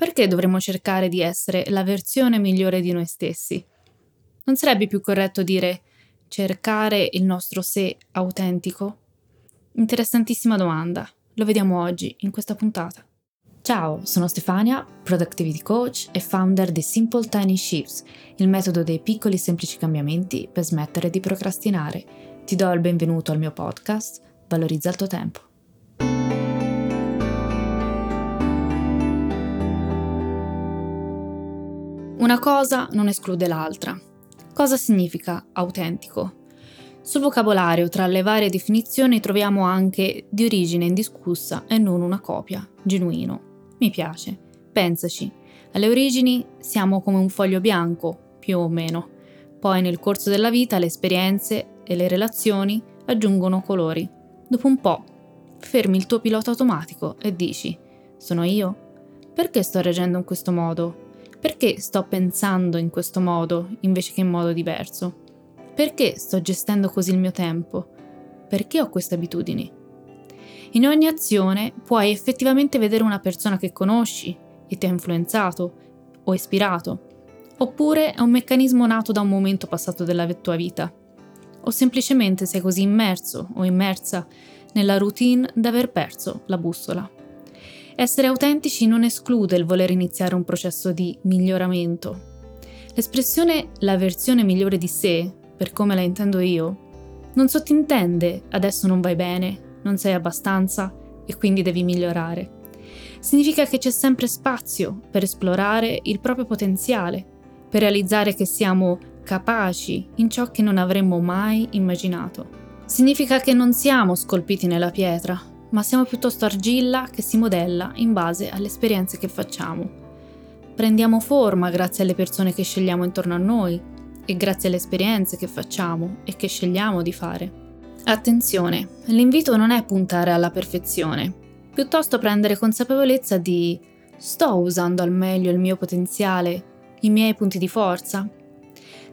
perché dovremmo cercare di essere la versione migliore di noi stessi? Non sarebbe più corretto dire cercare il nostro sé autentico? Interessantissima domanda. Lo vediamo oggi in questa puntata. Ciao, sono Stefania, Productivity Coach e founder di Simple Tiny Shifts, il metodo dei piccoli semplici cambiamenti per smettere di procrastinare. Ti do il benvenuto al mio podcast, Valorizza il tuo tempo. Una cosa non esclude l'altra. Cosa significa autentico? Sul vocabolario, tra le varie definizioni, troviamo anche di origine indiscussa e non una copia, genuino. Mi piace. Pensaci. Alle origini siamo come un foglio bianco, più o meno. Poi nel corso della vita le esperienze e le relazioni aggiungono colori. Dopo un po' fermi il tuo pilota automatico e dici: Sono io? Perché sto reagendo in questo modo? Perché sto pensando in questo modo invece che in modo diverso? Perché sto gestendo così il mio tempo? Perché ho queste abitudini? In ogni azione puoi effettivamente vedere una persona che conosci e ti ha influenzato o ispirato, oppure è un meccanismo nato da un momento passato della tua vita, o semplicemente sei così immerso o immersa nella routine da aver perso la bussola. Essere autentici non esclude il voler iniziare un processo di miglioramento. L'espressione la versione migliore di sé, per come la intendo io, non sottintende adesso non vai bene, non sei abbastanza e quindi devi migliorare. Significa che c'è sempre spazio per esplorare il proprio potenziale, per realizzare che siamo capaci in ciò che non avremmo mai immaginato. Significa che non siamo scolpiti nella pietra, ma siamo piuttosto argilla che si modella in base alle esperienze che facciamo. Prendiamo forma grazie alle persone che scegliamo intorno a noi e grazie alle esperienze che facciamo e che scegliamo di fare. Attenzione, l'invito non è puntare alla perfezione, piuttosto prendere consapevolezza di sto usando al meglio il mio potenziale, i miei punti di forza.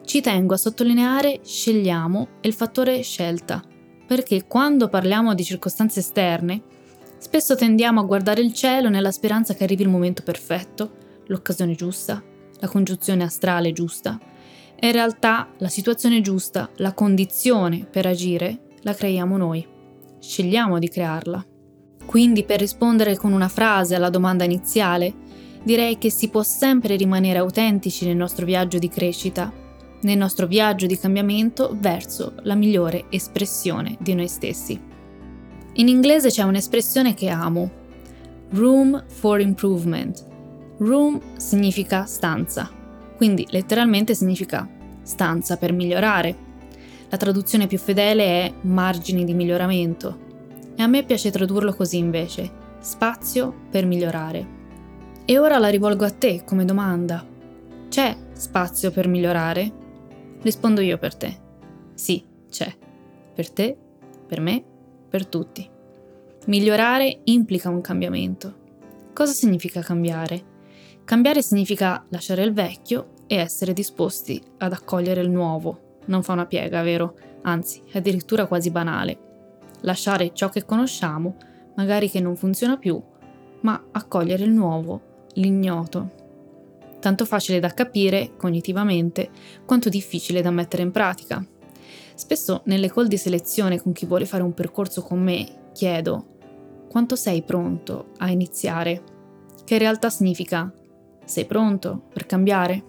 Ci tengo a sottolineare scegliamo e il fattore scelta perché quando parliamo di circostanze esterne, spesso tendiamo a guardare il cielo nella speranza che arrivi il momento perfetto, l'occasione giusta, la congiunzione astrale giusta. E in realtà la situazione giusta, la condizione per agire, la creiamo noi. Scegliamo di crearla. Quindi per rispondere con una frase alla domanda iniziale, direi che si può sempre rimanere autentici nel nostro viaggio di crescita nel nostro viaggio di cambiamento verso la migliore espressione di noi stessi. In inglese c'è un'espressione che amo, room for improvement. Room significa stanza, quindi letteralmente significa stanza per migliorare. La traduzione più fedele è margini di miglioramento e a me piace tradurlo così invece, spazio per migliorare. E ora la rivolgo a te come domanda. C'è spazio per migliorare? Rispondo io per te. Sì, c'è. Per te, per me, per tutti. Migliorare implica un cambiamento. Cosa significa cambiare? Cambiare significa lasciare il vecchio e essere disposti ad accogliere il nuovo. Non fa una piega, vero? Anzi, è addirittura quasi banale. Lasciare ciò che conosciamo, magari che non funziona più, ma accogliere il nuovo, l'ignoto, tanto facile da capire cognitivamente quanto difficile da mettere in pratica. Spesso nelle call di selezione con chi vuole fare un percorso con me chiedo quanto sei pronto a iniziare, che in realtà significa sei pronto per cambiare?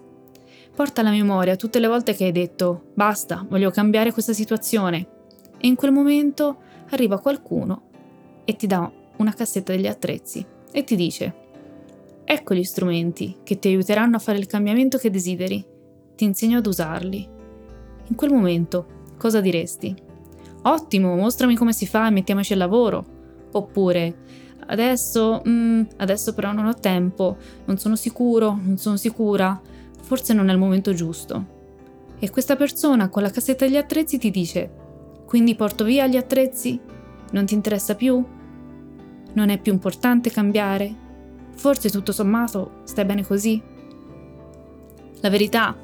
Porta alla memoria tutte le volte che hai detto basta, voglio cambiare questa situazione e in quel momento arriva qualcuno e ti dà una cassetta degli attrezzi e ti dice Ecco gli strumenti che ti aiuteranno a fare il cambiamento che desideri. Ti insegno ad usarli. In quel momento, cosa diresti? Ottimo, mostrami come si fa e mettiamoci al lavoro. Oppure, adesso, mm, adesso però non ho tempo, non sono sicuro, non sono sicura. forse non è il momento giusto. E questa persona con la cassetta degli attrezzi ti dice, quindi porto via gli attrezzi? Non ti interessa più? Non è più importante cambiare? Forse tutto sommato stai bene così? La verità,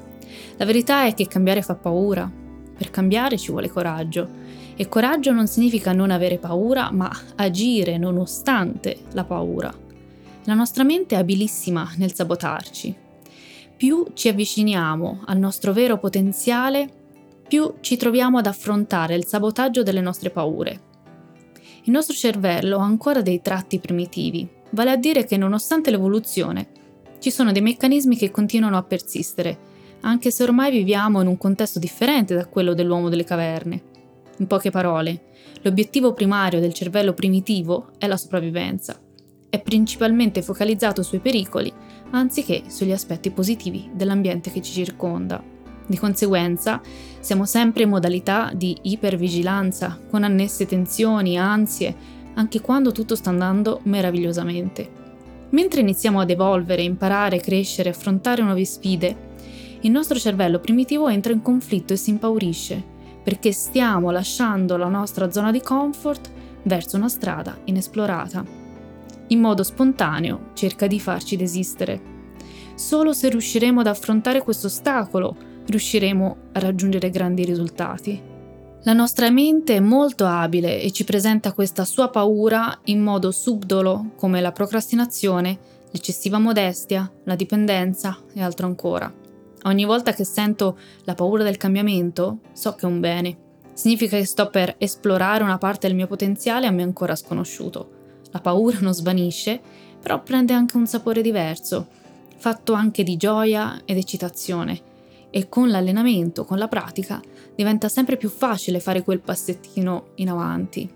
la verità è che cambiare fa paura. Per cambiare ci vuole coraggio. E coraggio non significa non avere paura, ma agire nonostante la paura. La nostra mente è abilissima nel sabotarci. Più ci avviciniamo al nostro vero potenziale, più ci troviamo ad affrontare il sabotaggio delle nostre paure. Il nostro cervello ha ancora dei tratti primitivi, vale a dire che nonostante l'evoluzione, ci sono dei meccanismi che continuano a persistere, anche se ormai viviamo in un contesto differente da quello dell'uomo delle caverne. In poche parole, l'obiettivo primario del cervello primitivo è la sopravvivenza è principalmente focalizzato sui pericoli anziché sugli aspetti positivi dell'ambiente che ci circonda. Di conseguenza, siamo sempre in modalità di ipervigilanza, con annesse tensioni, ansie, anche quando tutto sta andando meravigliosamente. Mentre iniziamo ad evolvere, imparare, crescere, affrontare nuove sfide, il nostro cervello primitivo entra in conflitto e si impaurisce, perché stiamo lasciando la nostra zona di comfort verso una strada inesplorata in modo spontaneo cerca di farci desistere. Solo se riusciremo ad affrontare questo ostacolo riusciremo a raggiungere grandi risultati. La nostra mente è molto abile e ci presenta questa sua paura in modo subdolo, come la procrastinazione, l'eccessiva modestia, la dipendenza e altro ancora. Ogni volta che sento la paura del cambiamento, so che è un bene. Significa che sto per esplorare una parte del mio potenziale a me ancora sconosciuto. La paura non svanisce, però prende anche un sapore diverso, fatto anche di gioia ed eccitazione. E con l'allenamento, con la pratica, diventa sempre più facile fare quel passettino in avanti.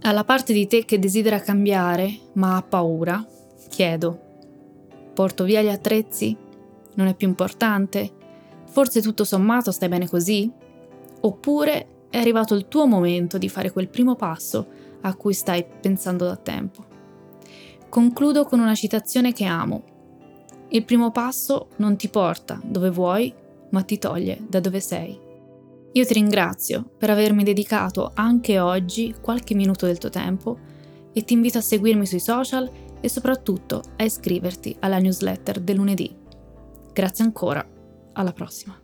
Alla parte di te che desidera cambiare, ma ha paura, chiedo: porto via gli attrezzi? Non è più importante? Forse tutto sommato stai bene così? Oppure è arrivato il tuo momento di fare quel primo passo a cui stai pensando da tempo. Concludo con una citazione che amo. Il primo passo non ti porta dove vuoi, ma ti toglie da dove sei. Io ti ringrazio per avermi dedicato anche oggi qualche minuto del tuo tempo e ti invito a seguirmi sui social e soprattutto a iscriverti alla newsletter del lunedì. Grazie ancora, alla prossima.